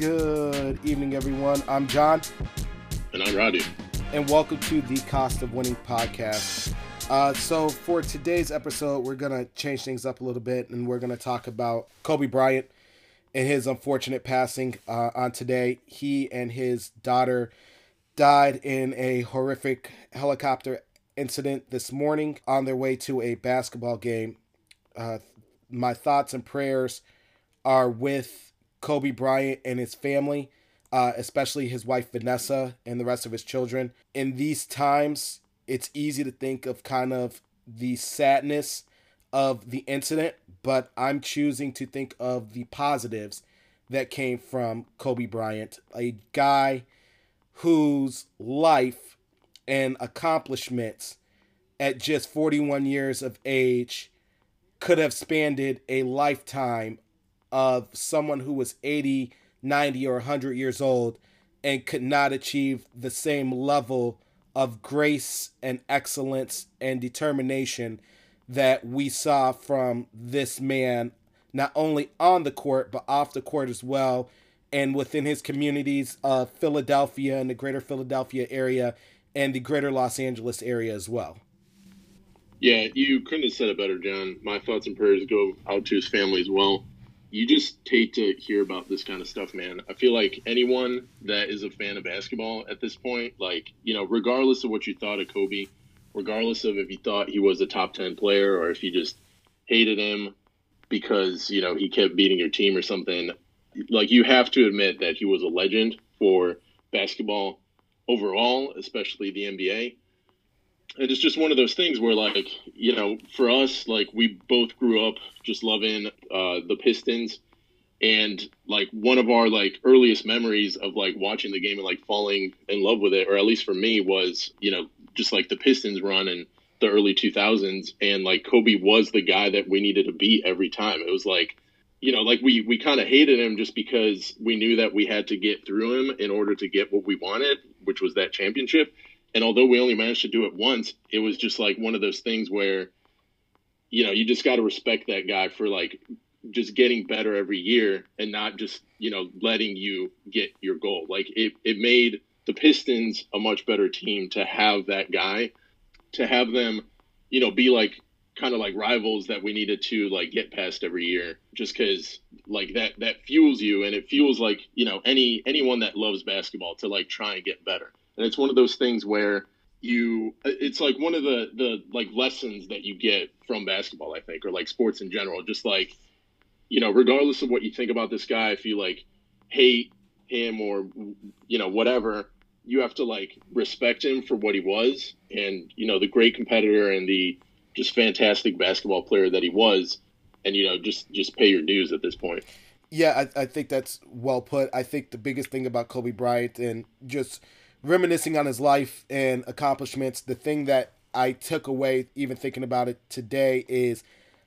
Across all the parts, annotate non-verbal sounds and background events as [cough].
Good evening, everyone. I'm John. And I'm Roddy. And welcome to the Cost of Winning podcast. Uh, so, for today's episode, we're going to change things up a little bit and we're going to talk about Kobe Bryant and his unfortunate passing uh, on today. He and his daughter died in a horrific helicopter incident this morning on their way to a basketball game. Uh, my thoughts and prayers are with Kobe Bryant and his family, uh, especially his wife Vanessa and the rest of his children. In these times, it's easy to think of kind of the sadness of the incident, but I'm choosing to think of the positives that came from Kobe Bryant, a guy whose life and accomplishments at just 41 years of age could have spanned a lifetime of someone who was 80, 90, or 100 years old and could not achieve the same level of grace and excellence and determination that we saw from this man, not only on the court, but off the court as well, and within his communities of Philadelphia and the greater Philadelphia area and the greater Los Angeles area as well. Yeah, you couldn't have said it better, John. My thoughts and prayers go out to his family as well. You just hate to hear about this kind of stuff, man. I feel like anyone that is a fan of basketball at this point, like, you know, regardless of what you thought of Kobe, regardless of if you thought he was a top 10 player or if you just hated him because, you know, he kept beating your team or something, like, you have to admit that he was a legend for basketball overall, especially the NBA. And it's just one of those things where, like, you know, for us, like, we both grew up just loving uh, the Pistons. And, like, one of our, like, earliest memories of, like, watching the game and, like, falling in love with it, or at least for me, was, you know, just like the Pistons run in the early 2000s. And, like, Kobe was the guy that we needed to beat every time. It was like, you know, like we we kind of hated him just because we knew that we had to get through him in order to get what we wanted, which was that championship. And although we only managed to do it once, it was just like one of those things where, you know, you just got to respect that guy for like just getting better every year and not just you know letting you get your goal. Like it it made the Pistons a much better team to have that guy, to have them, you know, be like kind of like rivals that we needed to like get past every year just because like that that fuels you and it fuels like you know any anyone that loves basketball to like try and get better and it's one of those things where you it's like one of the the like lessons that you get from basketball i think or like sports in general just like you know regardless of what you think about this guy if you like hate him or you know whatever you have to like respect him for what he was and you know the great competitor and the just fantastic basketball player that he was, and you know just just pay your dues at this point. Yeah, I, I think that's well put. I think the biggest thing about Kobe Bryant and just reminiscing on his life and accomplishments, the thing that I took away, even thinking about it today, is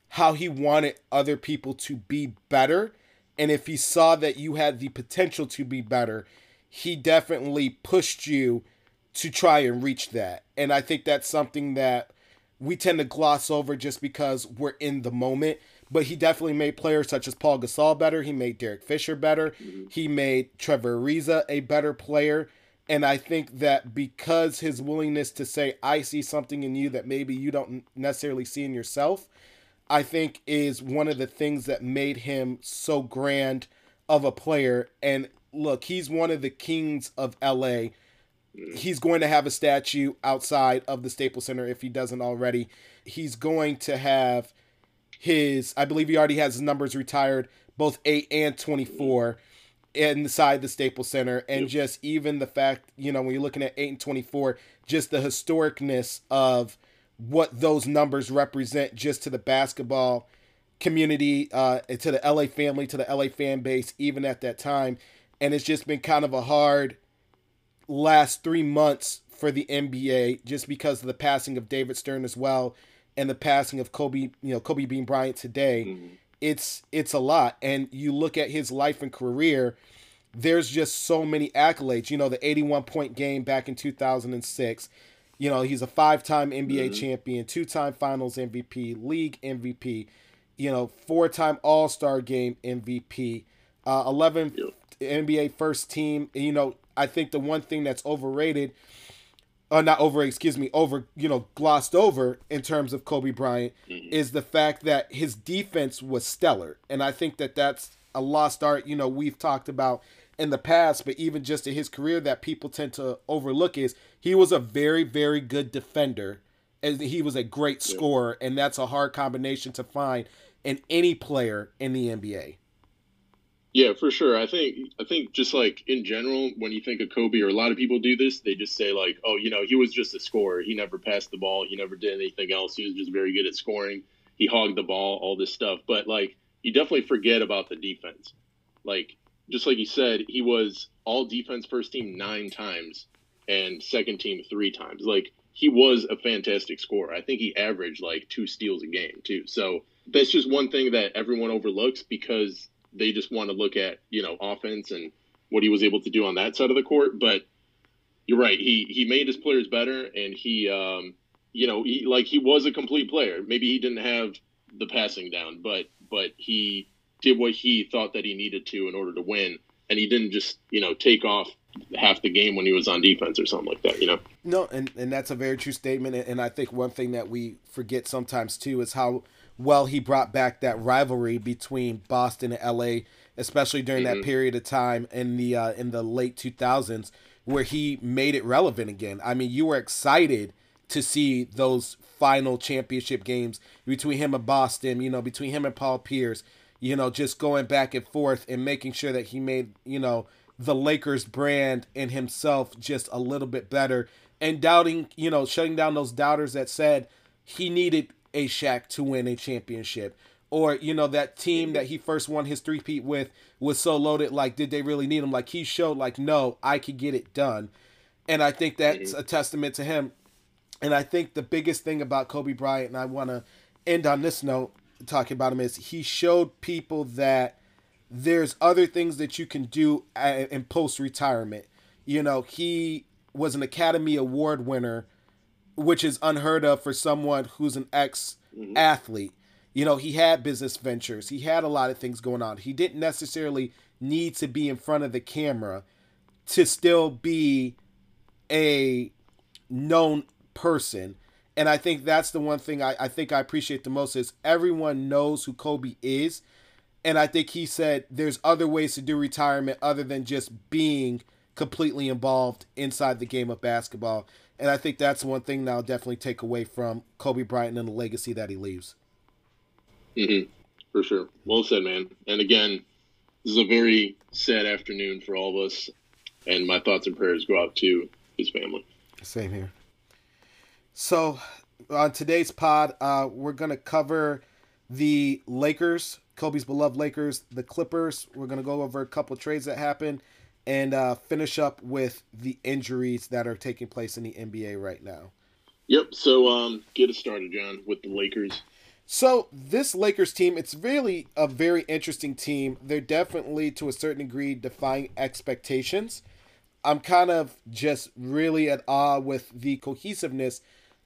how he wanted other people to be better. And if he saw that you had the potential to be better, he definitely pushed you to try and reach that. And I think that's something that we tend to gloss over just because we're in the moment. But he definitely made players such as Paul Gasol better. He made Derek Fisher better. Mm-hmm. He made Trevor Ariza a better player. And I think that because his willingness to say, I see something in you that maybe you don't necessarily see in yourself, I think is one of the things that made him so grand of a player. And look, he's one of the kings of LA He's going to have a statue outside of the Staples Center if he doesn't already. He's going to have his, I believe he already has his numbers retired, both 8 and 24 inside the Staples Center. And yep. just even the fact, you know, when you're looking at 8 and 24, just the historicness of what those numbers represent just to the basketball community, uh, to the LA family, to the LA fan base, even at that time. And it's just been kind of a hard last three months for the NBA just because of the passing of David Stern as well and the passing of Kobe, you know, Kobe Bean Bryant today. Mm-hmm. It's it's a lot. And you look at his life and career, there's just so many accolades. You know, the 81 point game back in 2006. You know, he's a five-time NBA mm-hmm. champion, two-time Finals MVP, league MVP, you know, four-time All-Star game MVP, uh, 11th NBA first team. You know, I think the one thing that's overrated, uh, not over, excuse me, over, you know, glossed over in terms of Kobe Bryant mm-hmm. is the fact that his defense was stellar. And I think that that's a lost art, you know, we've talked about in the past, but even just in his career that people tend to overlook is he was a very, very good defender and he was a great scorer, and that's a hard combination to find in any player in the NBA. Yeah, for sure. I think I think just like in general, when you think of Kobe, or a lot of people do this, they just say like, "Oh, you know, he was just a scorer. He never passed the ball. He never did anything else. He was just very good at scoring. He hogged the ball, all this stuff." But like, you definitely forget about the defense. Like, just like you said, he was all defense first team nine times and second team three times. Like, he was a fantastic scorer. I think he averaged like two steals a game too. So that's just one thing that everyone overlooks because they just want to look at you know offense and what he was able to do on that side of the court. But you're right. He he made his players better, and he um, you know he like he was a complete player. Maybe he didn't have the passing down, but but he did what he thought that he needed to in order to win, and he didn't just you know take off half the game when he was on defense or something like that, you know? No, and, and that's a very true statement. And I think one thing that we forget sometimes too is how well he brought back that rivalry between Boston and LA, especially during mm-hmm. that period of time in the uh, in the late 2000s where he made it relevant again. I mean, you were excited to see those final championship games between him and Boston, you know, between him and Paul Pierce, you know, just going back and forth and making sure that he made, you know, the Lakers brand and himself just a little bit better and doubting, you know, shutting down those doubters that said he needed a Shaq to win a championship. Or, you know, that team that he first won his three-peat with was so loaded, like, did they really need him? Like, he showed, like, no, I could get it done. And I think that's a testament to him. And I think the biggest thing about Kobe Bryant, and I want to end on this note talking about him, is he showed people that there's other things that you can do in post retirement. You know, he was an Academy Award winner, which is unheard of for someone who's an ex mm-hmm. athlete. You know, he had business ventures, he had a lot of things going on. He didn't necessarily need to be in front of the camera to still be a known person. And I think that's the one thing I, I think I appreciate the most is everyone knows who Kobe is and I think he said there's other ways to do retirement other than just being completely involved inside the game of basketball. And I think that's one thing that I'll definitely take away from Kobe Bryant and the legacy that he leaves. Mm-hmm. For sure. Well said, man. And again, this is a very sad afternoon for all of us. And my thoughts and prayers go out to his family. Same here. So, on today's pod, uh, we're going to cover the Lakers Kobe's beloved Lakers, the Clippers. We're going to go over a couple trades that happened and uh, finish up with the injuries that are taking place in the NBA right now. Yep. So um, get us started, John, with the Lakers. So this Lakers team, it's really a very interesting team. They're definitely, to a certain degree, defying expectations. I'm kind of just really at awe with the cohesiveness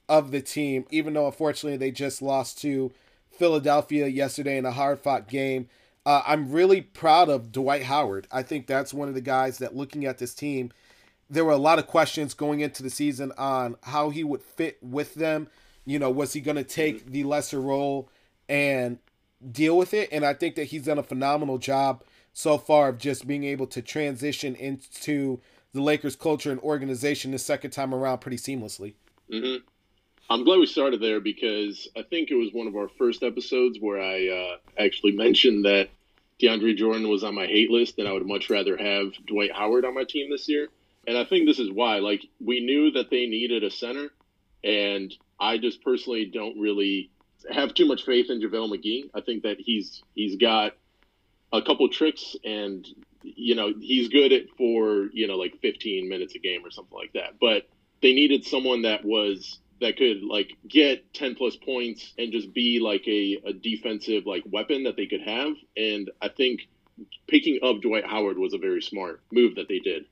of the team, even though unfortunately they just lost to Philadelphia yesterday in a hard fought game. Uh, I'm really proud of Dwight Howard. I think that's one of the guys that looking at this team, there were a lot of questions going into the season on how he would fit with them. You know, was he going to take the lesser role and deal with it? And I think that he's done a phenomenal job so far of just being able to transition into the Lakers culture and organization the second time around pretty seamlessly. Mm-hmm. I'm glad we started there because I think it was one of our first episodes where I uh, actually mentioned that DeAndre Jordan was on my hate list and I would much rather have Dwight Howard on my team this year. And I think this is why. Like, we knew that they needed a center, and I just personally don't really have too much faith in JaVale McGee. I think that he's he's got a couple tricks and you know he's good at for you know like 15 minutes a game or something like that but they needed someone that was that could like get 10 plus points and just be like a, a defensive like weapon that they could have. And i think picking up dwight howard was a very smart move that they did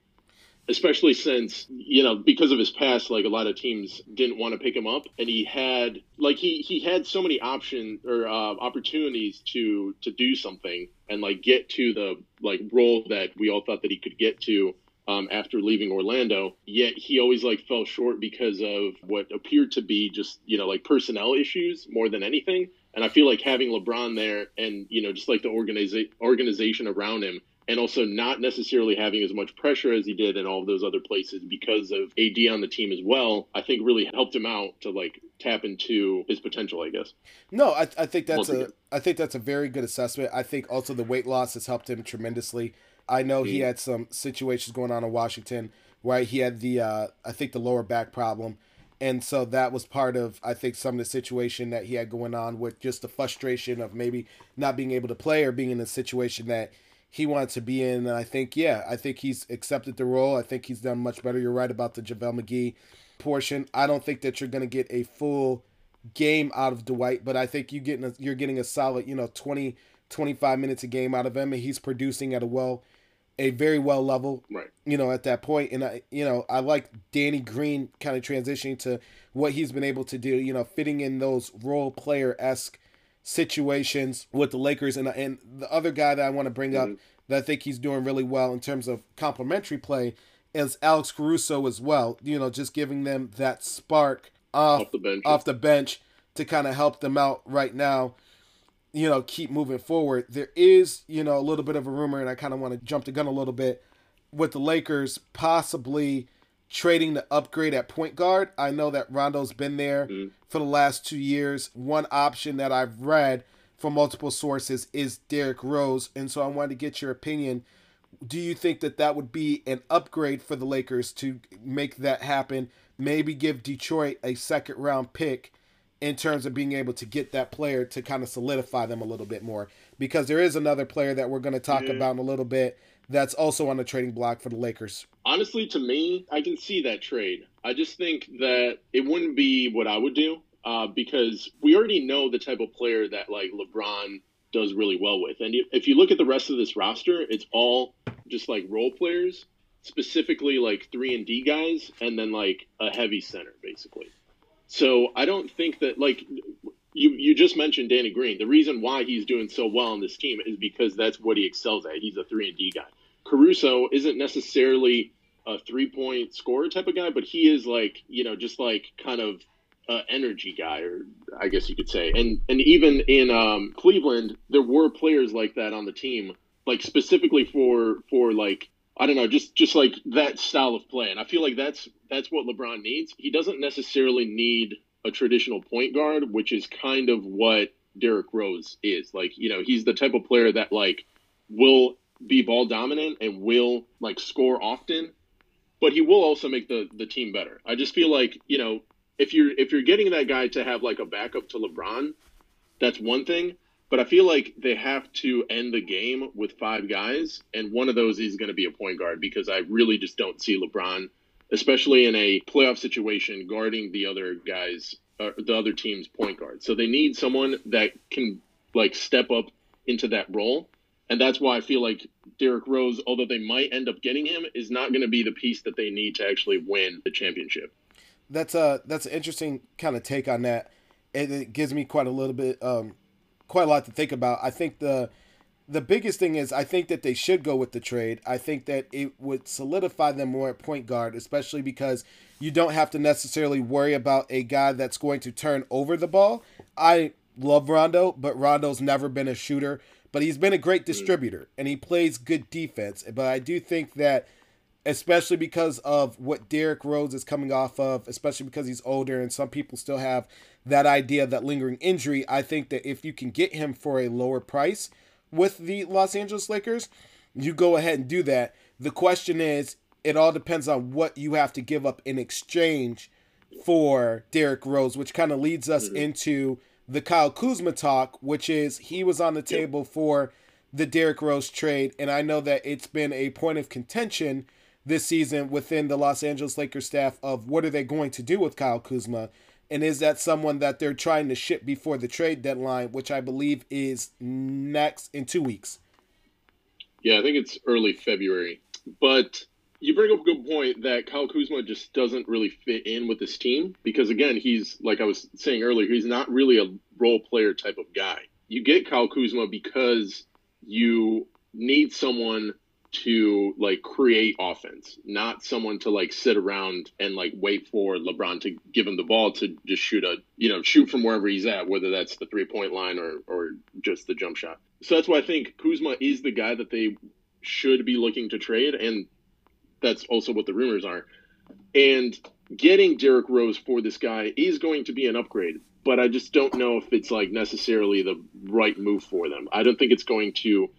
especially since you know because of his past like a lot of teams didn't want to pick him up. And he had like he he had so many options or uh, opportunities to to do something and like get to the like role that we all thought that he could get to um, after leaving Orlando. Yet he always like fell short because of what appeared to be just you know like personnel issues more than anything. And I feel like having LeBron there and you know just like the organiza- organization around him and also not necessarily having as much pressure as he did in all of those other places because of AD on the team as well, I think really helped him out to like tap into his potential, I guess. No, I, I think that's Once a again. I think that's a very good assessment. I think also the weight loss has helped him tremendously. I know he had some situations going on in Washington where he had the uh, I think the lower back problem. And so that was part of I think some of the situation that he had going on with just the frustration of maybe not being able to play or being in a situation that he wanted to be in. And I think, yeah, I think he's accepted the role. I think he's done much better. You're right about the JaVale McGee portion. I don't think that you're going to get a full game out of Dwight, but I think you getting a, you're getting a solid, you know, 20, 25 minutes a game out of him, and he's producing at a well, a very well level, right? You know, at that point, and I, you know, I like Danny Green kind of transitioning to what he's been able to do. You know, fitting in those role player esque situations with the Lakers. And and the other guy that I want to bring mm-hmm. up that I think he's doing really well in terms of complementary play is Alex Caruso as well. You know, just giving them that spark off, off the bench, off the bench to kind of help them out right now. You know, keep moving forward. There is, you know, a little bit of a rumor, and I kind of want to jump the gun a little bit with the Lakers possibly trading the upgrade at point guard. I know that Rondo's been there mm-hmm. for the last two years. One option that I've read from multiple sources is Derrick Rose, and so I wanted to get your opinion. Do you think that that would be an upgrade for the Lakers to make that happen? Maybe give Detroit a second round pick in terms of being able to get that player to kind of solidify them a little bit more. Because there is another player that we're going to talk mm-hmm. about in a little bit that's also on the trading block for the Lakers. Honestly, to me, I can see that trade. I just think that it wouldn't be what I would do uh, because we already know the type of player that like LeBron does really well with. And if you look at the rest of this roster, it's all just like role players, specifically like three and D guys, and then like a heavy center, basically. So I don't think that like you you just mentioned Danny Green. The reason why he's doing so well on this team is because that's what he excels at. He's a three and D guy. Caruso isn't necessarily a three point scorer type of guy, but he is like you know just like kind of uh, energy guy, or I guess you could say. And and even in um, Cleveland, there were players like that on the team, like specifically for for like I don't know, just just like that style of play. And I feel like that's that's what LeBron needs. He doesn't necessarily need a traditional point guard, which is kind of what Derrick Rose is. Like, you know, he's the type of player that like will be ball dominant and will like score often, but he will also make the the team better. I just feel like, you know, if you're if you're getting that guy to have like a backup to LeBron, that's one thing. But I feel like they have to end the game with five guys, and one of those is going to be a point guard because I really just don't see LeBron especially in a playoff situation, guarding the other guys, uh, the other team's point guard. So they need someone that can like step up into that role, and that's why I feel like Derrick Rose, although they might end up getting him, is not going to be the piece that they need to actually win the championship. That's a that's an interesting kind of take on that. It, it gives me quite a little bit, um, quite a lot to think about. I think the the biggest thing is I think that they should go with the trade. I think that it would solidify them more at point guard, especially because you don't have to necessarily worry about a guy that's going to turn over the ball. I love Rondo, but Rondo's never been a shooter, but he's been a great mm. distributor and he plays good defense. But I do think that especially because of what Derrick Rose is coming off of, especially because he's older and some people still have that idea that lingering injury, I think that if you can get him for a lower price, with the Los Angeles Lakers, you go ahead and do that. The question is, it all depends on what you have to give up in exchange for Derrick Rose, which kind of leads us mm-hmm. into the Kyle Kuzma talk, which is he was on the table for the Derrick Rose trade, and I know that it's been a point of contention this season within the Los Angeles Lakers staff of what are they going to do with Kyle Kuzma. And is that someone that they're trying to ship before the trade deadline, which I believe is next in two weeks? Yeah, I think it's early February. But you bring up a good point that Kyle Kuzma just doesn't really fit in with this team because again, he's like I was saying earlier, he's not really a role player type of guy. You get Kyle Kuzma because you need someone to like create offense, not someone to like sit around and like wait for LeBron to give him the ball to just shoot a you know shoot from wherever he's at, whether that's the three point line or or just the jump shot. So that's why I think Kuzma is the guy that they should be looking to trade, and that's also what the rumors are. And getting Derrick Rose for this guy is going to be an upgrade, but I just don't know if it's like necessarily the right move for them. I don't think it's going to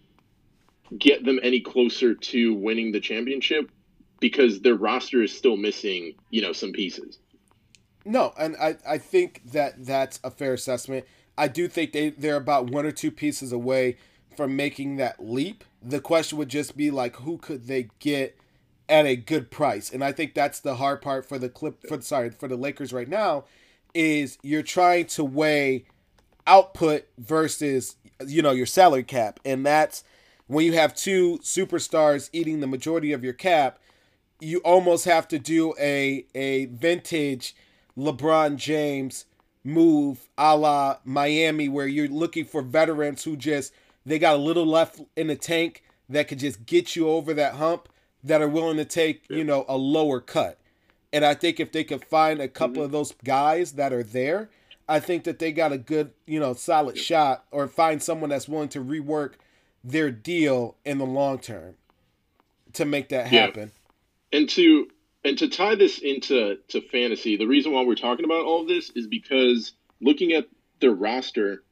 get them any closer to winning the championship because their roster is still missing, you know, some pieces. No, and I, I think that that's a fair assessment. I do think they, they're about one or two pieces away from making that leap. The question would just be like, who could they get at a good price? And I think that's the hard part for the clip for sorry for the Lakers right now, is you're trying to weigh output versus you know your salary cap, and that's when you have two superstars eating the majority of your cap, you almost have to do a a vintage LeBron James move a la Miami where you're looking for veterans who just they got a little left in the tank that could just get you over that hump that are willing to take, yeah. you know, a lower cut. And I think if they could find a couple mm-hmm. of those guys that are there, I think that they got a good, you know, solid yeah. shot or find someone that's willing to rework their deal in the long term to make that happen. Yeah. And to and to tie this into to fantasy, the reason why we're talking about all of this is because looking at their roster,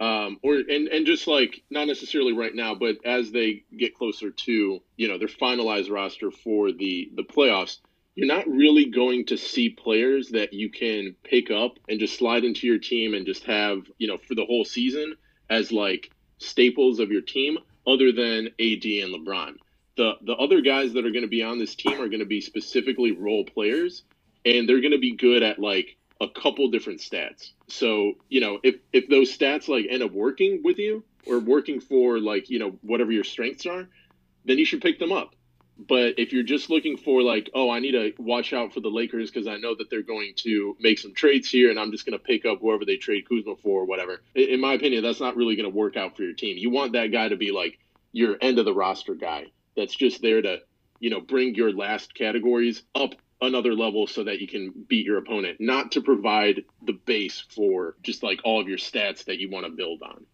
um, or and and just like not necessarily right now, but as they get closer to you know their finalized roster for the the playoffs, you're not really going to see players that you can pick up and just slide into your team and just have you know for the whole season as like staples of your team other than AD and LeBron. The the other guys that are going to be on this team are going to be specifically role players and they're going to be good at like a couple different stats. So, you know, if if those stats like end up working with you or working for like, you know, whatever your strengths are, then you should pick them up. But if you're just looking for like, oh, I need to watch out for the Lakers because I know that they're going to make some trades here, and I'm just going to pick up whoever they trade Kuzma for or whatever. In my opinion, that's not really going to work out for your team. You want that guy to be like your end of the roster guy that's just there to, you know, bring your last categories up another level so that you can beat your opponent, not to provide the base for just like all of your stats that you want to build on.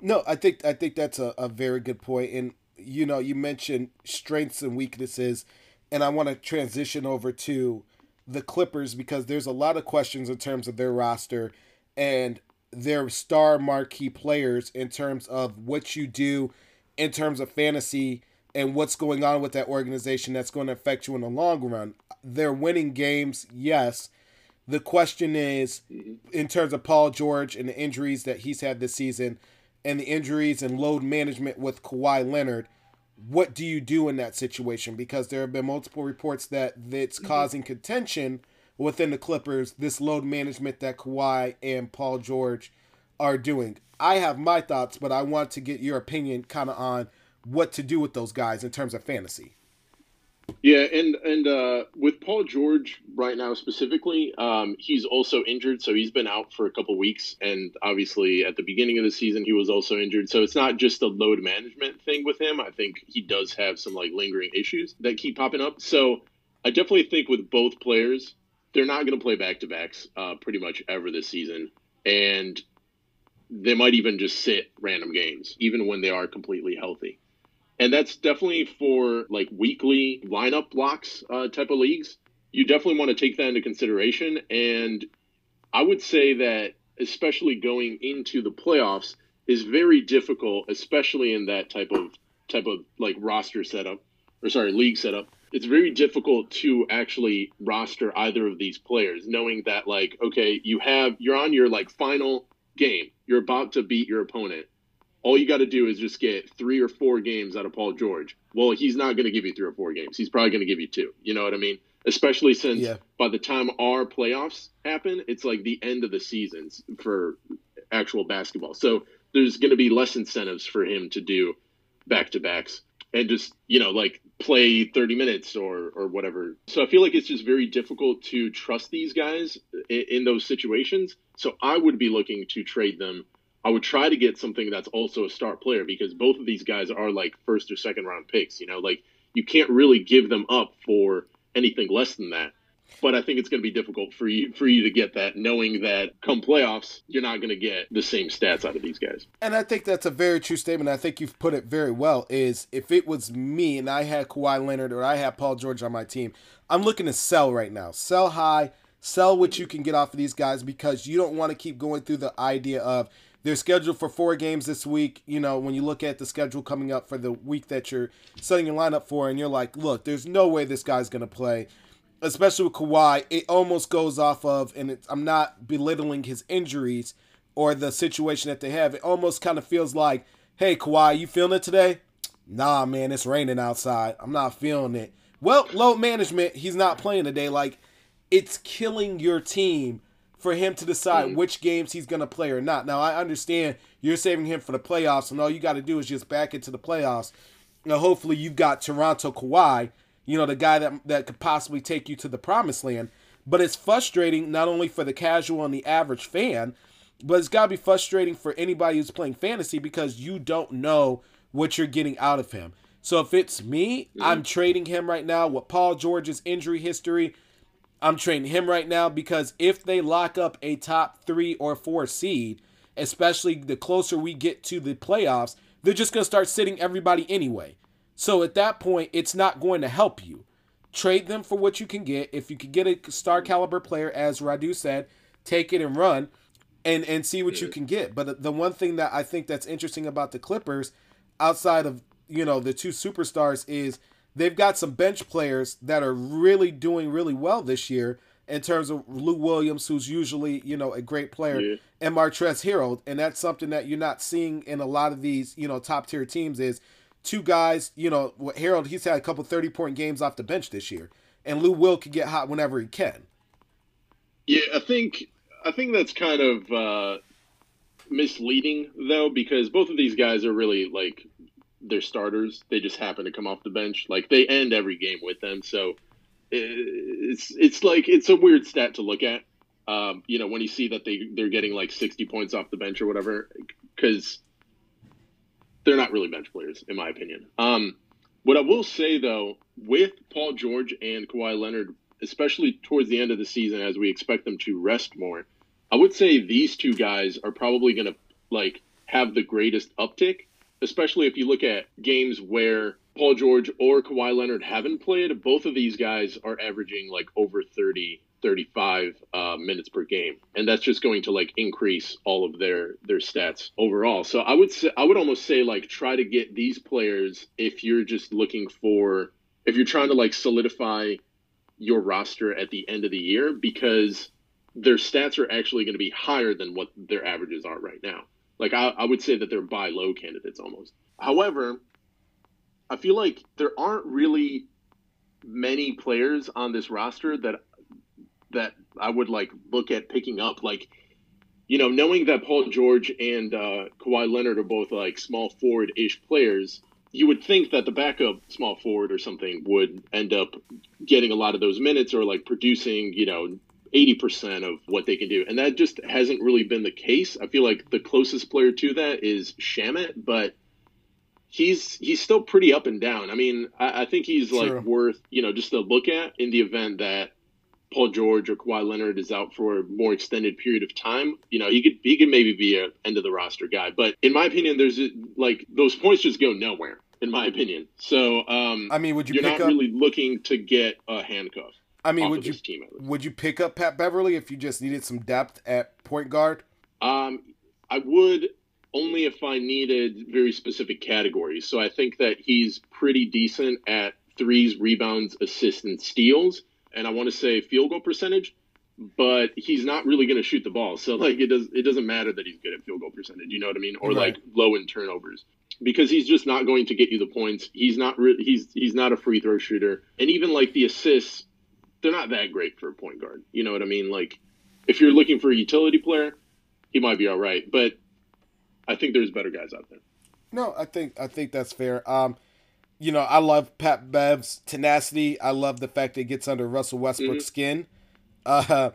No, I think I think that's a, a very good. And you know, you mentioned strengths and weaknesses, and I want to transition over to the Clippers because there's a lot of questions in terms of their roster and their star marquee players in terms of what you do in terms of fantasy and what's going on with that organization that's going to affect you in the long run. They're winning games, yes. The question is, in terms of Paul George and the injuries that he's had this season, and the injuries and load management with Kawhi Leonard, what do you do in that situation? Because there have been multiple reports that it's mm-hmm. causing contention within the Clippers, this load management that Kawhi and Paul George are doing. I have my thoughts, but I want to get your opinion kind of on what to do with those guys in terms of fantasy. Yeah, and and uh, with Paul George right now specifically, um, he's also injured, so he's been out for a couple weeks. And obviously, at the beginning of the season, he was also injured. So it's not just a load management thing with him. I think he does have some like lingering issues that keep popping up. So I definitely think with both players, they're not going to play back to backs uh, pretty much ever this season, and they might even just sit random games, even when they are completely healthy and that's definitely for like weekly lineup blocks uh, type of leagues. You definitely want to take that into consideration, and I would say that especially going into the playoffs is very difficult, especially in that type of type of like roster setup or sorry league setup. It's very difficult to actually roster either of these players, knowing that like okay, you have you're on your like final game, you're about to beat your opponent all you got to do is just get three or four games out of Paul George. Well, he's not going to give you three or four games. He's probably going to give you two. You know what I mean? Especially since yeah. by the time our playoffs happen, it's like the end of the seasons for actual basketball. So there's going to be less incentives for him to do back to backs and just, you know, like play 30 minutes or or whatever. So I feel like it's just very difficult to trust these guys in, in, those situations. So I would be looking to trade them. I would try to get something that's also a star player because both of these guys are like first or second round picks, you know, like you can't really give them up for anything less than that but I think it's going to be difficult for you for you to get that, knowing that come playoffs, you're not going to get the same stats out of these guys. And I think that's a very true statement. I think you've put it very well. Is if it was me and I had Kawhi Leonard or I had Paul George on my team, I'm looking to sell right now. Sell high, sell what you can get off of these guys because you don't want to keep going through the idea of they're scheduled for four games this week. You know, when you look at the schedule coming up for the week that you're setting your lineup for, and you're like, look, there's no way this guy's going to play especially with Kawhi, it almost goes off of, and I'm not belittling his injuries or the situation that they have. It almost kind of feels like, hey, Kawhi, you feeling it today? Nah, man, it's raining outside. I'm not feeling it. Well, load management, he's not playing today. Like, it's killing your team for him to decide mm. which games he's going to play or not. Now, I understand you're saving him for the playoffs, and all you got to do is just back into the playoffs. Now, hopefully, you've got Toronto Kawhi you know, the guy that that could possibly take you to the promised land. But it's frustrating not only for the casual and the average fan, but it's got to be frustrating for anybody who's playing fantasy because you don't know what you're getting out of him. So if it's me, mm-hmm. I'm trading him right now with Paul George's injury history. I'm trading him right now because if they lock up a top three or four seed, especially the closer we get to the playoffs, they're just going to start sitting everybody anyway. So at that point, it's not going to help you. Trade them for what you can get. If you can get a star caliber player, as Roddy said, take it and run and and see what you can get. But the one thing that I think that's interesting about the Clippers, outside of you know the two superstars, is they've got some bench players that are really doing really well this year in terms of Lou Williams, who's usually you know a great player, yeah. and Montrezl Harrell, and that's something that you're not seeing in a lot of these you know top tier teams. Is two guys, you know, Harrell, he's had a couple 30 point games off the bench this year. And Lou Will can get hot whenever he can. Yeah, I think I think that's kind of uh, misleading though, because both of these guys are really like they're starters. They just happen to come off the bench. Like they end every game with them, so it's it's like it's a weird stat to look at. Um, you know, when you see that they they're getting like 60 points off the bench or whatever, because they're not really bench players, in my opinion. Um, what I will say though, with Paul George and Kawhi Leonard, especially towards the end of the season, as we expect them to rest more, I would say these two guys are probably going to like have the greatest uptick, especially if you look at games where Paul George or Kawhi Leonard haven't played. Both of these guys are averaging like over 30 35 uh, minutes per game, and that's just going to like increase all of their their stats overall. So I would say I would almost say like try to get these players if you're just looking for if you're trying to like solidify your roster at the end of the year because their stats are actually going to be higher than what their averages are right now. Like I, I would say that they're buy low candidates almost. However, I feel like there aren't really many players on this roster that that I would like look at picking up. Like, you know, knowing that Paul George and uh, Kawhi Leonard are both like small forward ish players, you would think that the backup small forward or something would end up getting a lot of those minutes or like producing, you know, 80% of what they can do. And that just hasn't really been the case. I feel like the closest player to that is Shamet, but he's he's still pretty up and down. I mean, I, I think he's like worth, you know, just to look at in the event that Paul George or Kawhi Leonard is out for a more extended period of time, you know, he could he could maybe be a end of the roster guy. But in my opinion, there's like those points just go nowhere. In my opinion, so um, I mean, would you? You're not up, really looking to get a handcuff. I mean, would you team, would you pick up Pat Beverley if you just needed some depth at point guard? Um, I would only if I needed very specific categories. So I think that he's pretty decent at threes, rebounds, assists, and steals and I want to say field goal percentage, but he's not really going to shoot the ball. So like it does it doesn't matter that he's good at field goal percentage. You know what I mean? Or right. like low in turnovers because he's just not going to get you the points. He's not re- he's he's not a free throw shooter, and even like the assists, they're not that great for a point guard. You know what I mean? Like if you're looking for a utility player, he might be all right, but I think there's better guys out there. No, I think I think that's fair. Um, you know, I love Pat Bev's tenacity. I love the fact that he gets under Russell Westbrook's mm-hmm. skin. Uh,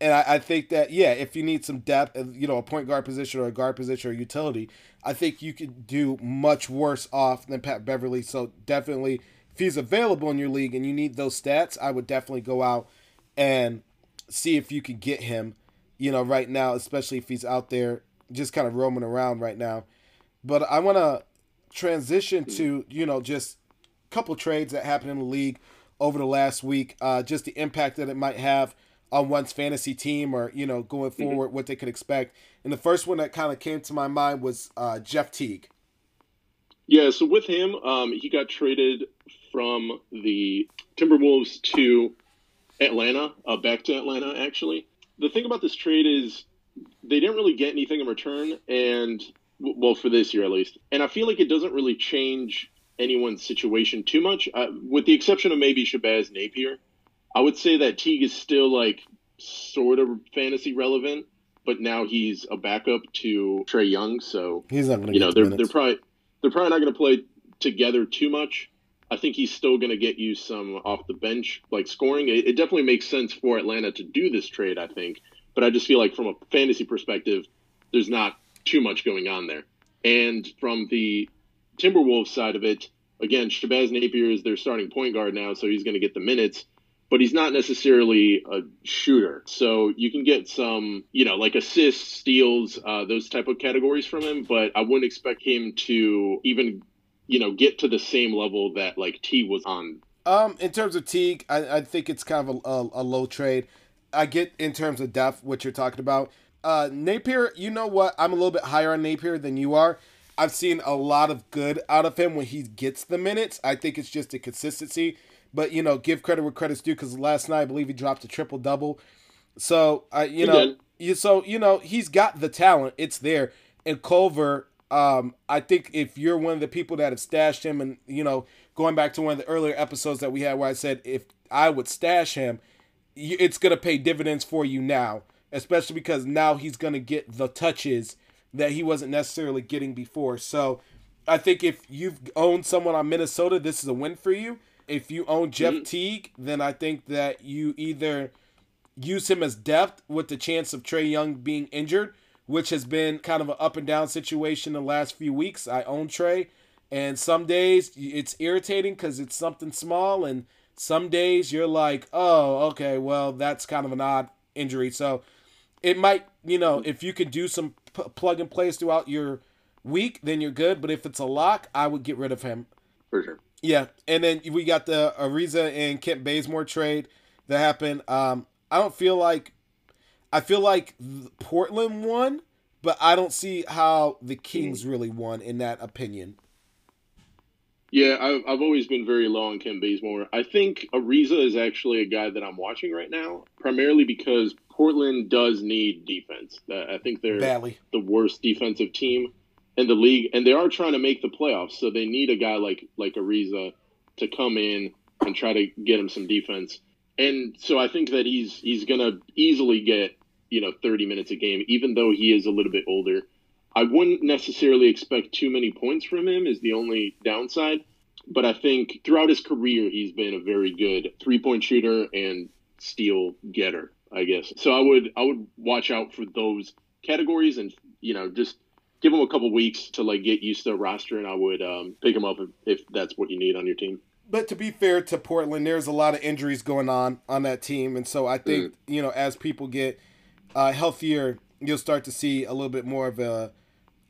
and I, I, think that yeah, if you need some depth, uh, you know, a point guard position or a guard position or utility, I think you could do much worse off than Pat Beverley. So definitely, he's available in your league and you need those stats, I would definitely go out and see if you could get him. You know, right now, especially if he's out there just kind of roaming around right now. But I want to transition to you know just a couple trades that happened in the league over the last week. Uh, just the impact that it might have on one's fantasy team or you know going mm-hmm. forward mm-hmm. what they could expect and the first one that kind of came to my mind was uh, jeff teague yeah so with him um, he got traded from the timberwolves to atlanta uh, back to atlanta actually the thing about this trade is they didn't really get anything in return and well for this year at least and i feel like it doesn't really change anyone's situation too much uh, with the exception of maybe shabazz napier I would say that Teague is still like sort of fantasy relevant, but now he's a backup to Trae Young, so he's not going to. You know, they're they're probably they're probably not going to play together too much. I think he's still going to get you some off the bench like scoring. It, it definitely makes sense for Atlanta to do this trade, I think, but I just feel like from a fantasy perspective, there's not too much going on there. And from the Timberwolves side of it, again, Shabazz Napier is their starting point guard now, so he's going to get the minutes but he's not necessarily a shooter. So you can get some, you know, like assists, steals, uh, those type of categories from him. But I wouldn't expect him to even, you know, get to the same level that like T was on. Um, in terms of Teague, I, I think it's kind of a, a, a low trade. I get in terms of depth what you're talking about. Uh, Napier, you know what? I'm a little bit higher on Napier than you are. I've seen a lot of good out of him when he gets the minutes. I think it's just a consistency but you know, give credit where credit's due because last night I believe he dropped a triple double. So I, you he know, you, so you know he's got the talent. It's there. And Culver, um, I think if you're one of the people that have stashed him, and you know, going back to one of the earlier episodes that we had where I said if I would stash him, it's gonna pay dividends for you now, especially because now he's gonna get the touches that he wasn't necessarily getting before. So. I think if you've owned someone on Minnesota, this is a win for you if you own Jeff mm-hmm. Teague, then I think that you either use him as depth with the chance of Trae Young being injured, which has been kind of an up and down situation the last few weeks. I own Trae, and some days it's irritating because it's something small, and some days you're like, oh, okay, well, that's kind of an odd injury. So it might, you know, if you could do some p- plug and plays throughout your week, then you're good. But if it's a lock, I would get rid of him. For sure. Yeah, and then we got the Ariza and Kent Bazemore trade that happened. Um, I don't feel like I feel like Portland won, but I don't see how the Kings hmm. really won in that opinion. Yeah, I've, I've always been very low on Kent Bazemore. I think Ariza is actually a guy that I'm watching right now, primarily because Portland does need defense. I think they're Badly. the worst defensive team in the league, and they are trying to make the playoffs. So they need a guy like like Ariza to come in and try to get him some defense. And so I think that he's he's gonna easily get you know 30 minutes a game, even though he is a little bit older. I wouldn't necessarily expect too many points from him. Is the only downside. But I think throughout his career, he's been a very good three point shooter and steal getter. I guess so. I would I would watch out for those categories and you know just give him a couple weeks to like get used to the roster, and I would um, pick him up if, if that's what you need on your team. But to be fair to Portland, there's a lot of injuries going on on that team, and so I think mm. you know as people get uh, healthier, you'll start to see a little bit more of a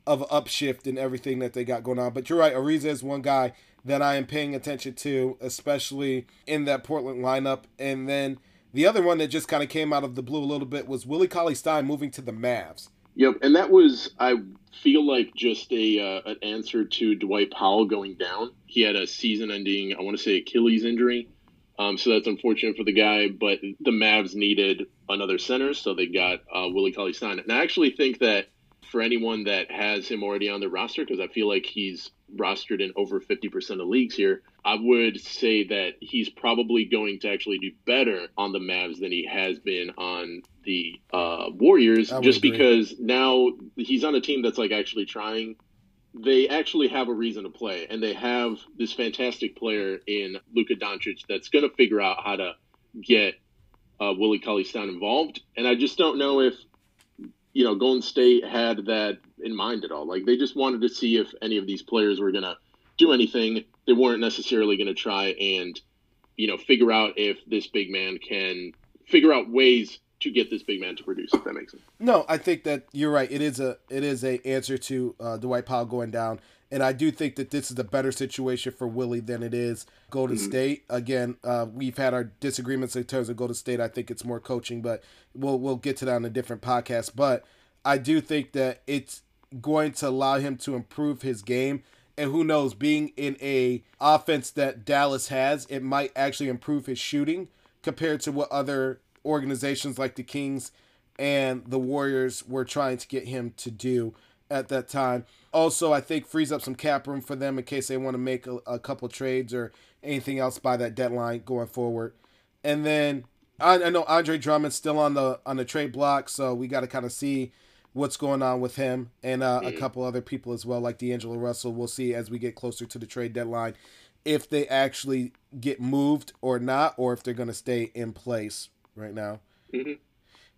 of an upshift in everything that they got going on. But you're right, Ariza is one guy that I am paying attention to, especially in that Portland lineup. And then the other one that just kind of came out of the blue a little bit was Willie Cauley Stein moving to the Mavs. Yep, and that was I feel like just a uh, an answer to Dwight Powell going down. He had a season-ending, I want to say, Achilles injury, um, so that's unfortunate for the guy. But the Mavs needed another center, so they got uh, Willie Cauley Stein. And I actually think that for anyone that has him already on their roster, because I feel like he's rostered in over 50% of leagues here, I would say that he's probably going to actually do better on the Mavs than he has been on the uh, Warriors, just agree. because now he's on a team that's like actually trying they actually have a reason to play, and they have this fantastic player in Luka Doncic that's going to figure out how to get uh, Willie Cauley Stein involved. And I just don't know if you know Golden State had that in mind at all. Like they just wanted to see if any of these players were going to do anything. They weren't necessarily going to try and you know figure out if this big man can figure out ways to get this big man to produce. If that makes sense. No, I think that you're right. It is a it is a answer to uh, Dwight Powell going down, and I do think that this is a better situation for Willie than it is Golden mm-hmm. State. Again, uh, we've had our disagreements in terms of Golden State. I think it's more coaching, but we'll we'll get to that on a different podcast. But I do think that it's going to allow him to improve his game. And who knows, being in a offense that Dallas has, it might actually improve his shooting compared to what other organizations like the Kings and the Warriors were trying to get him to do at that time. Also, I think frees up some cap room for them in case they want to make a, a couple trades or anything else by that deadline going forward. And then I, I know Andre Drummond's still on the on the trade block, so we got to kind of see what's going on with him and uh, a mm. couple other people as well, like D'Angelo Russell. We'll see as we get closer to the trade deadline if they actually get moved or not, or if they're going to stay in place right now. Mm-hmm.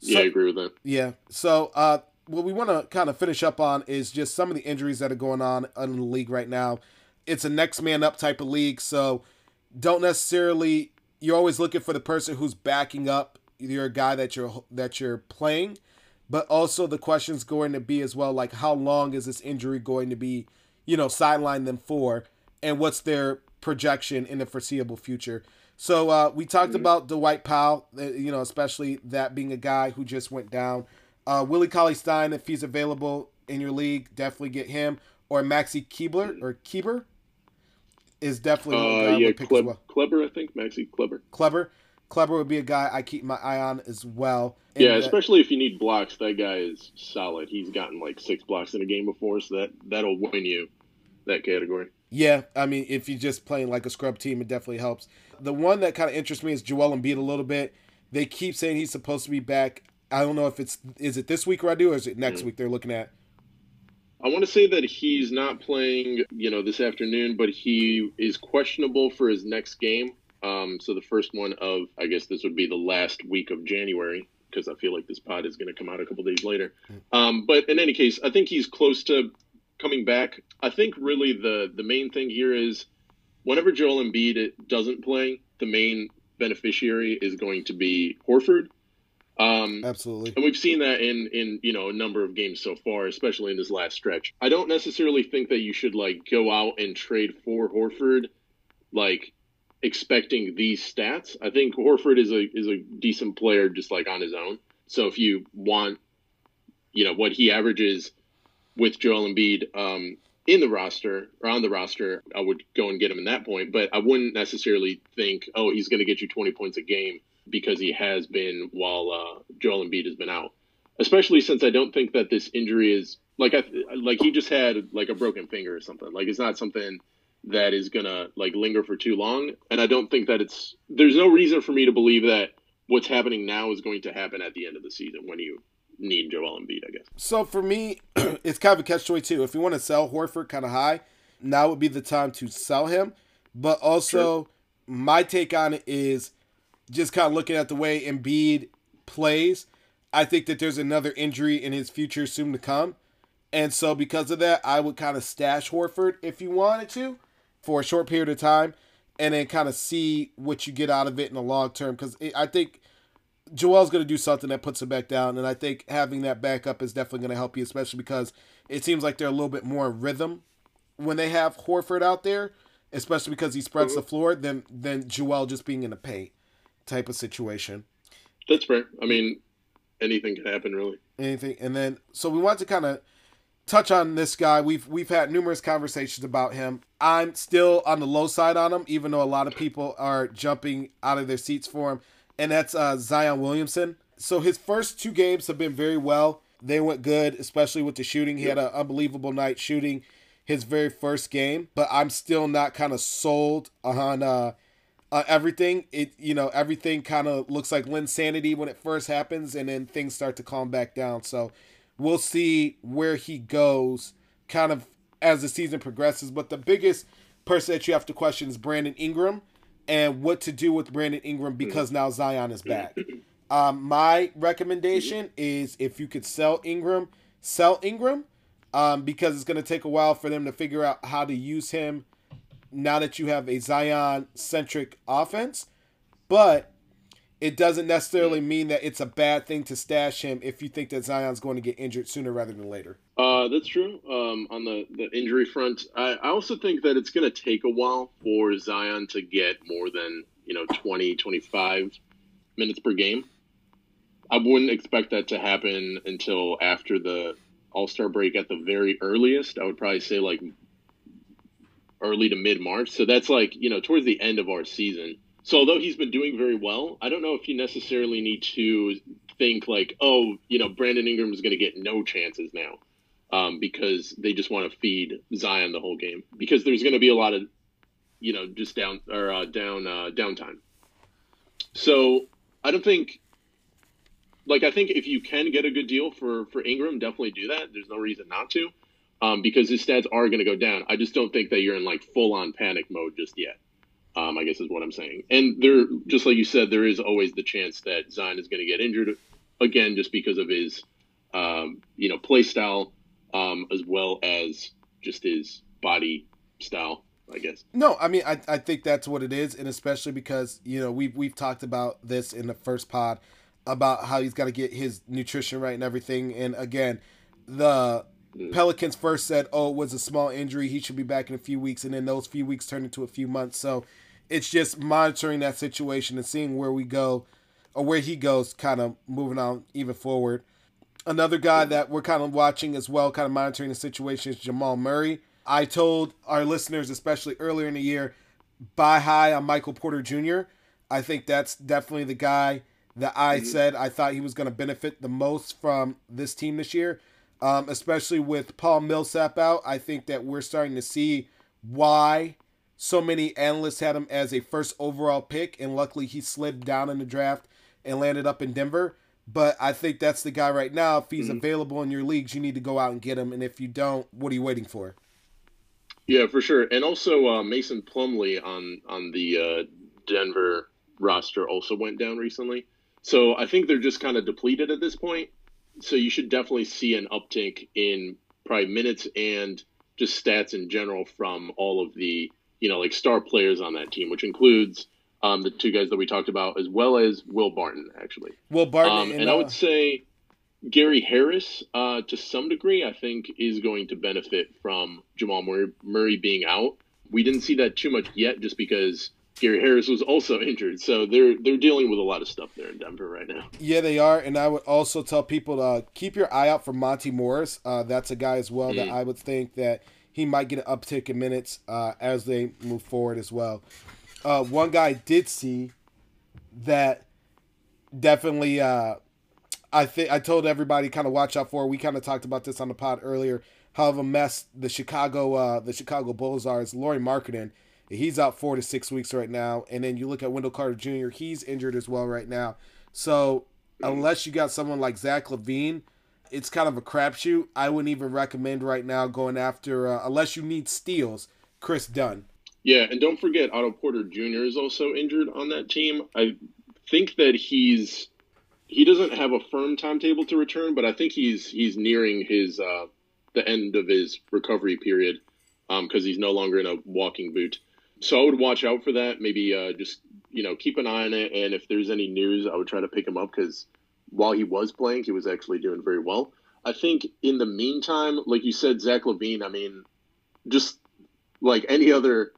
Yeah, I agree with that. Yeah. So, uh, what we want to kind of finish up on is just some of the injuries that are going on in the league right now. It's a next man up type of league, so don't necessarily. You're always looking for the person who's backing up your guy that you're that you're playing, but also the question's going to be as well like how long is this injury going to be, you know, sideline them for, and what's their projection in the foreseeable future. So uh, we talked mm-hmm. about Dwight Powell, uh, you know, especially that being a guy who just went down. Uh, Willie Cauley Stein, if he's available in your league, definitely get him. Or Maxi Keebler or Keeber is definitely uh, yeah, Kleb- well. Kleber, I think Maxi Kleber. Kleber, Kleber would be a guy I keep my eye on as well. And yeah, especially if you need blocks, that guy is solid. He's gotten like six blocks in a game before, so that that'll win you that category. Yeah, I mean, if you're just playing like a scrub team, it definitely helps. The one that kind of interests me is Joel Embiid a little bit. They keep saying he's supposed to be back. I don't know if it's is it this week, Radu, or is it next mm. week? They're looking at. I want to say that he's not playing, you know, this afternoon, but he is questionable for his next game. Um, so the first one of, I guess this would be the last week of January because I feel like this pod is going to come out a couple days later. Mm. Um, but in any case, I think he's close to coming back, I think really the the main thing here is whenever Joel Embiid doesn't play, the main beneficiary is going to be Horford. Um, Absolutely, and we've seen that in in you know a number of games so far, especially in this last stretch. I don't necessarily think that you should like go out and trade for Horford, like expecting these stats. I think Horford is a is a decent player just like on his own. So if you want, you know, what he averages with Joel Embiid um, in the roster or on the roster, I would go and get him in that point. But I wouldn't necessarily think, oh, he's going to get you 20 points a game because he has been while uh, Joel Embiid has been out. Especially since I don't think that this injury is like I like he just had like a broken finger or something. Like it's not something that is gonna like linger for too long. And I don't think that it's there's no reason for me to believe that what's happening now is going to happen at the end of the season when you need Joel Embiid, I guess. So for me, [clears throat] it's kind of a catch twenty two. If you want to sell Horford kind of high, now would be the time to sell him. But also, sure. my take on it is just kind of looking at the way Embiid plays. I think that there's another injury in his future soon to come. And so, because of that, I would kind of stash Horford if you wanted to for a short period of time and then kind of see what you get out of it in the long term. Because I think Joel's going to do something that puts him back down, and I think having that backup is definitely going to help you, especially because it seems like they're a little bit more rhythm when they have Horford out there, especially because he spreads mm-hmm. the floor than than Joel just being in the paint type of situation. That's fair. I mean, anything can happen, really. Anything, and then so we want to kind of touch on this guy. We've we've had numerous conversations about him. I'm still on the low side on him, even though a lot of people are jumping out of their seats for him and that's uh, Zion Williamson. So his first two games have been very well. They went good, especially with the shooting. He had an unbelievable night shooting his very first game, but I'm still not kind of sold on uh, uh, everything. It you know everything kind of looks like Linsanity when it first happens, and then things start to calm back down. So we'll see where he goes, kind of as the season progresses. But the biggest person that you have to question is Brandon Ingram and what to do with Brandon Ingram because now Zion is back. [clears throat] Um, my recommendation is if you could sell Ingram, sell Ingram um, because it's going to take a while for them to figure out how to use him now that you have a Zion centric offense. But it doesn't necessarily mean that it's a bad thing to stash him if you think that Zion's going to get injured sooner rather than later. Uh, that's true. Um, on the, the injury front, I, I also think that it's going to take a while for Zion to get more than, you know, 20, 25 minutes per game. I wouldn't expect that to happen until after the All Star break at the very earliest. I would probably say like early to mid March. So that's like, you know, towards the end of our season. So although he's been doing very well, I don't know if you necessarily need to think like, oh, you know, Brandon Ingram is going to get no chances now um, because they just want to feed Zion the whole game because there's going to be a lot of, you know, just down or uh, down uh, downtime. So I don't think, like, I think if you can get a good deal for for Ingram, definitely do that. There's no reason not to, um, because his stats are going to go down. I just don't think that you're in like full on panic mode just yet. Um, I guess is what I'm saying. And there, just like you said, there is always the chance that Zion is going to get injured again, just because of his, um, you know, play style, um, as well as just his body style. I guess. No, I mean, I, I think that's what it is, and especially because you know we've we've talked about this in the first pod about how he's got to get his nutrition right and everything. And again, the. Pelicans first said, "Oh, it was a small injury. He should be back in a few weeks," and then those few weeks turned into a few months. So it's just monitoring that situation and seeing where we go or where he goes, kind of moving on even forward. Another guy that we're kind of watching as well, kind of monitoring the situation is Jamal Murray. I told our listeners, especially earlier in the year, buy high on Michael Porter Jr. I think that's definitely the guy that I mm-hmm. said I thought he was going to benefit the most from this team this year, um, especially with Paul Millsap out. I think that we're starting to see why so many analysts had him as a first overall pick, and luckily he slid down in the draft and landed up in Denver. But I think that's the guy right now. If he's mm-hmm. available in your leagues, you need to go out and get him. And if you don't, what are you waiting for? Yeah, for sure. And also uh, Mason Plumlee on on the uh, Denver roster also went down recently. So I think they're just kind of depleted at this point. So you should definitely see an uptick in probably minutes and just stats in general from all of the you know, like star players on that team, which includes um, the two guys that we talked about, as well as Will Barton, actually. Will Barton, um, and, and uh, I would say Gary Harris, uh, to some degree, I think is going to benefit from Jamal Murray, Murray being out. We didn't see that too much yet, just because Gary Harris was also injured, so they're they're dealing with a lot of stuff there in Denver right now. Yeah, they are, and I would also tell people to keep your eye out for Monte Morris. Uh, that's a guy as well mm. that I would think that he might get an uptick in minutes uh, as they move forward as well. Uh, one guy I did see that definitely uh, I think I told everybody kind of watch out for. We kind of talked about this on the pod earlier. How of a mess the Chicago uh, the Chicago Bulls are is Lauri Markkanen. He's out four to six weeks right now, and then you look at Wendell Carter Jr. He's injured as well right now. So unless you got someone like Zach LaVine, it's kind of a crapshoot. I wouldn't even recommend right now going after uh, unless you need steals. Kris Dunn. Yeah, and don't forget Otto Porter Jr. is also injured on that team. I think that he's he doesn't have a firm timetable to return, but I think he's he's nearing his uh, the end of his recovery period because um, he's no longer in a walking boot. So I would watch out for that. Maybe uh, just you know keep an eye on it, and if there's any news, I would try to pick him up because while he was playing, he was actually doing very well. I think in the meantime, like you said, Zach LaVine. I mean, just like any other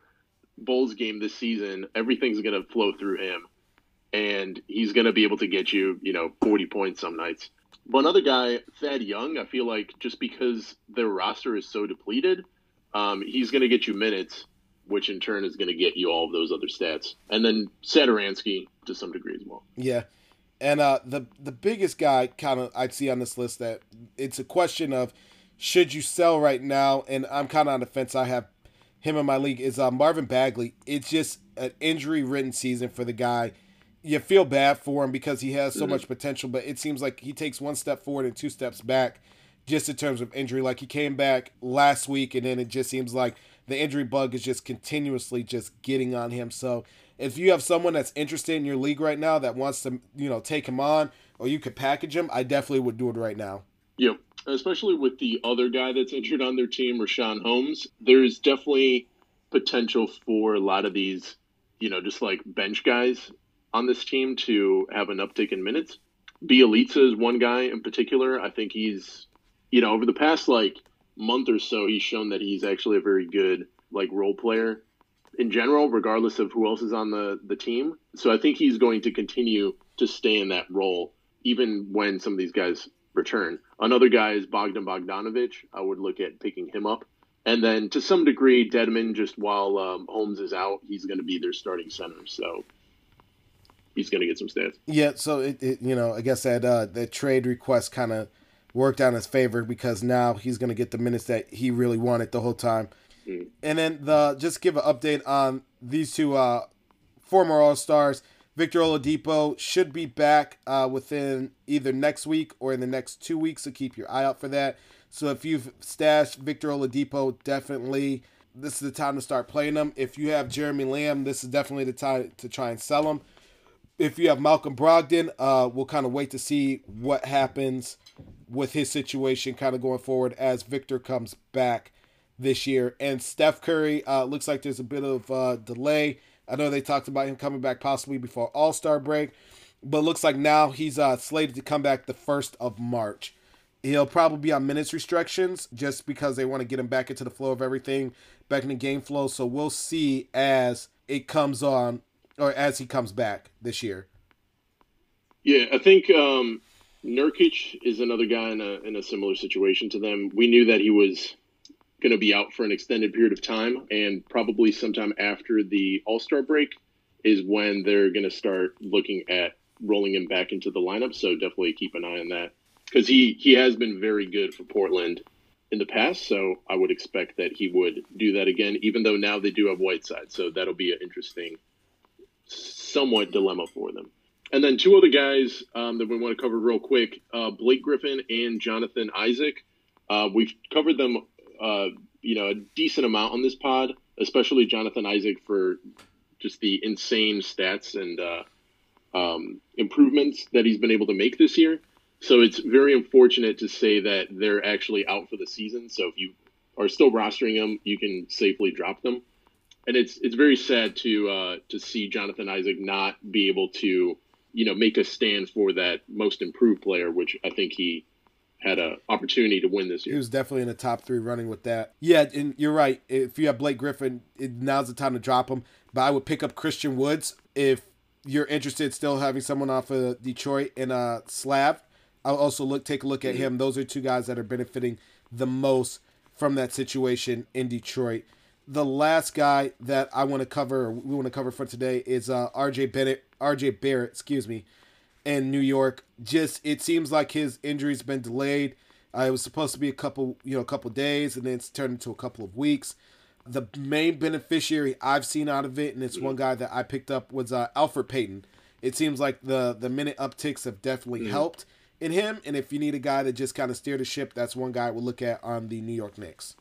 Bulls game this season, everything's going to flow through him. And he's going to be able to get you, you know, 40 points some nights. But another guy, Thad Young, I feel like just because their roster is so depleted, um, he's going to get you minutes, which in turn is going to get you all of those other stats. And then Satoransky to some degree as well. Yeah. And uh, the the biggest guy kind of I'd see on this list that it's a question of should you sell right now? And I'm kind of on the fence. I have him in my league is uh, Marvin Bagley. It's just an injury ridden season for the guy. You feel bad for him because he has so mm-hmm. much potential, but it seems like he takes one step forward and two steps back. just in terms of injury. Like he came back last week, and then it just seems like the injury bug is just continuously just getting on him. So if you have someone that's interested in your league right now that wants to, you know, take him on, or you could package him, I definitely would do it right now. Yep, especially with the other guy that's injured on their team, Richaun Holmes. There's definitely potential for a lot of these, you know, just like bench guys on this team to have an uptick in minutes. Bjelica is one guy in particular. I think he's, you know, over the past like month or so, he's shown that he's actually a very good like role player in general, regardless of who else is on the the team. So I think he's going to continue to stay in that role even when some of these guys return. Another guy is Bogdan Bogdanovic. I would look at picking him up. And then to some degree, Dedmon, just while um, Holmes is out, he's going to be their starting center. So he's going to get some stats. Yeah. So it, it you know, I guess that uh, that trade request kind of worked out in his favor because now he's going to get the minutes that he really wanted the whole time. Mm. And then the just give an update on these two uh, former All Stars. Victor Oladipo should be back uh, within either next week or in the next two weeks, so keep your eye out for that. So if you've stashed Victor Oladipo, definitely this is the time to start playing him. If you have Jeremy Lamb, this is definitely the time to try and sell him. If you have Malcolm Brogdon, uh, we'll kind of wait to see what happens with his situation kind of going forward as Victor comes back this year. And Steph Curry, uh, looks like there's a bit of uh, delay I know they talked about him coming back possibly before All Star break, but looks like now he's uh, slated to come back the first of March. He'll probably be on minutes restrictions just because they want to get him back into the flow of everything, back in the game flow. So we'll see as it comes on or as he comes back this year. Yeah, I think um, Nurkic is another guy in a in a similar situation to them. We knew that he was going to be out for an extended period of time, and probably sometime after the All Star break is when they're going to start looking at rolling him back into the lineup. So definitely keep an eye on that because he he has been very good for Portland in the past. So I would expect that he would do that again, even though now they do have Whiteside. So that'll be an interesting, somewhat dilemma for them. And then two other guys um, that we want to cover real quick: uh, Blake Griffin and Jonathan Isaac. Uh, we've covered them uh, you know a decent amount on this pod, especially Jonathan Isaac for just the insane stats and uh, um, improvements that he's been able to make this year. So it's very unfortunate to say that they're actually out for the season. So if you are still rostering them, you can safely drop them. And it's it's very sad to uh, to see Jonathan Isaac not be able to you know make a stand for that most improved player, which I think he had an opportunity to win this year. He was definitely in the top three running with that. Yeah, and you're right. If you have Blake Griffin, it, now's the time to drop him. But I would pick up Christian Woods if you're interested still having someone off of Detroit in a slab. I'll also look take a look at mm-hmm. him. Those are two guys that are benefiting the most from that situation in Detroit. The last guy that I want to cover, we want to cover for today, is uh, R.J. Bennett, R.J. Barrett, excuse me, in New York. Just it seems like his injury's been delayed. Uh, it was supposed to be a couple, you know, a couple days, and then it's turned into a couple of weeks. The main beneficiary I've seen out of it, and it's one guy that I picked up was uh, Elfrid Payton. It seems like the the minute upticks have definitely mm-hmm. helped in him. And if you need a guy to just kind of steer the ship, that's one guy we'll look at on the New York Knicks.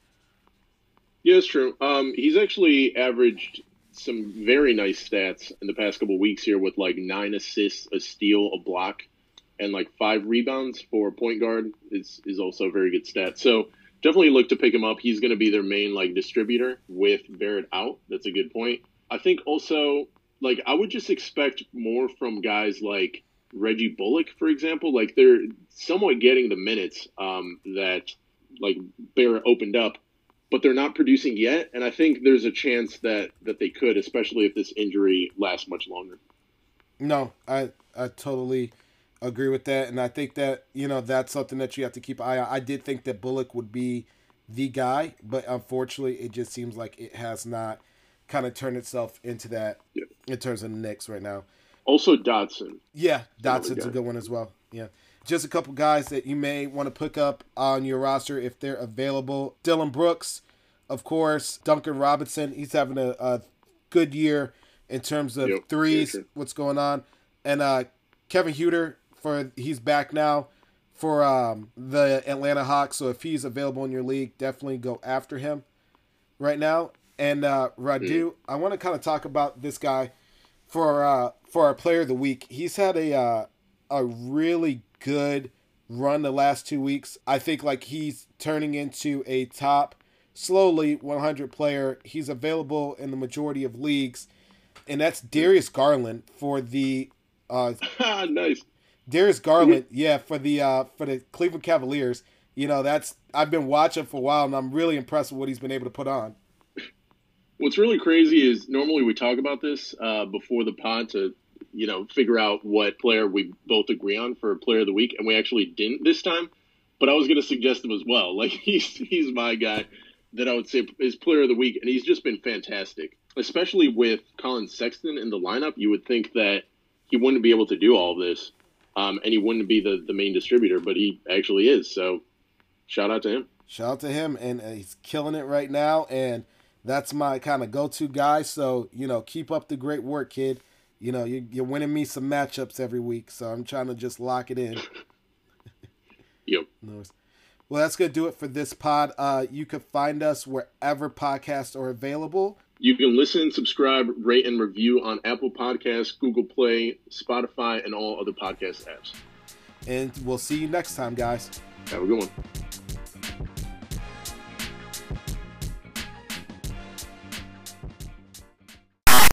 Yeah, it's true. Um, he's actually averaged some very nice stats in the past couple weeks here with like nine assists, a steal, a block, and like five rebounds for point guard is is also a very good stat. So definitely look to pick him up. He's going to be their main like distributor with Barrett out. That's a good point. I think also like I would just expect more from guys like Reggie Bullock, for example. Like they're somewhat getting the minutes um, that like Barrett opened up but they're not producing yet. And I think there's a chance that that they could, especially if this injury lasts much longer. No, I I totally agree with that, and I think that you know that's something that you have to keep eye on. I did think that Bullock would be the guy, but unfortunately, it just seems like it has not kind of turned itself into that yeah. in terms of Knicks right now. Also, Dotson. Yeah, Dotson's a good one as well. Yeah. Just a couple guys that you may want to pick up on your roster if they're available. Dillon Brooks, of course. Duncan Robinson, he's having a, a good year in terms of yep, threes. What's going on? And uh, Kevin Huerter for he's back now for um, the Atlanta Hawks. So if he's available in your league, definitely go after him right now. And uh, Radu, mm. I want to kind of talk about this guy for uh, for our player of the week. He's had a uh, a really good run the last two weeks. I think like he's turning into a top slowly 100 player. He's available in the majority of leagues, and that's Darius Garland for the uh, [laughs] nice Darius Garland, yeah, for the uh, for the Cleveland Cavaliers. You know, that's I've been watching for a while, and I'm really impressed with what he's been able to put on. What's really crazy is normally we talk about this uh, before the pod to, you know, figure out what player we both agree on for Player of the Week, and we actually didn't this time. But I was going to suggest him as well. [laughs] Like he's he's my guy that I would say is Player of the Week, and he's just been fantastic. Especially with Collin Sexton in the lineup, you would think that he wouldn't be able to do all this um, and he wouldn't be the, the main distributor, but he actually is. So shout out to him. Shout out to him, and uh, he's killing it right now. And that's my kind of go to guy. So you know, keep up the great work, kid. You know, you're, you're winning me some matchups every week, so I'm trying to just lock it in. [laughs] yep. Nice. Well, that's gonna do it for this pod. Uh, you can find us wherever podcasts are available. You can listen, subscribe, rate, and review on Apple Podcasts, Google Play, Spotify, and all other podcast apps. And we'll see you next time, guys. Have a good one.